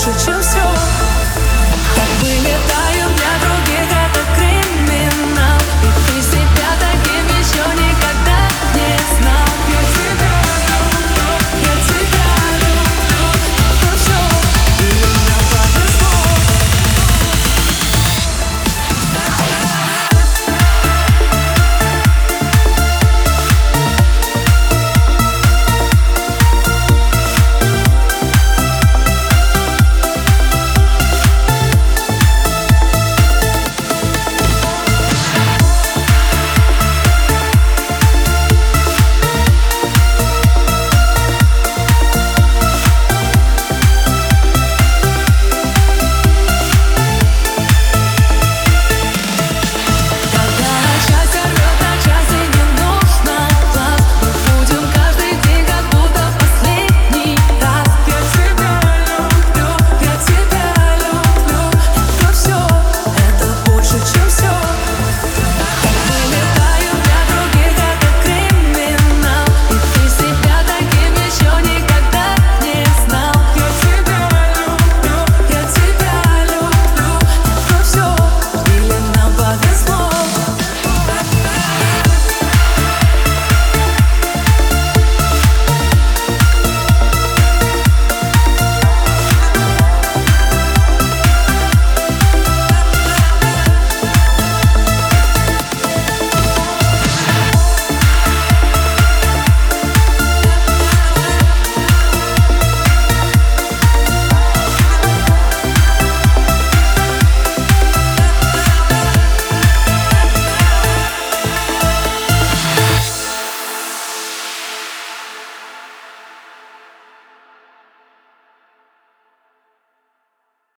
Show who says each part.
Speaker 1: should just.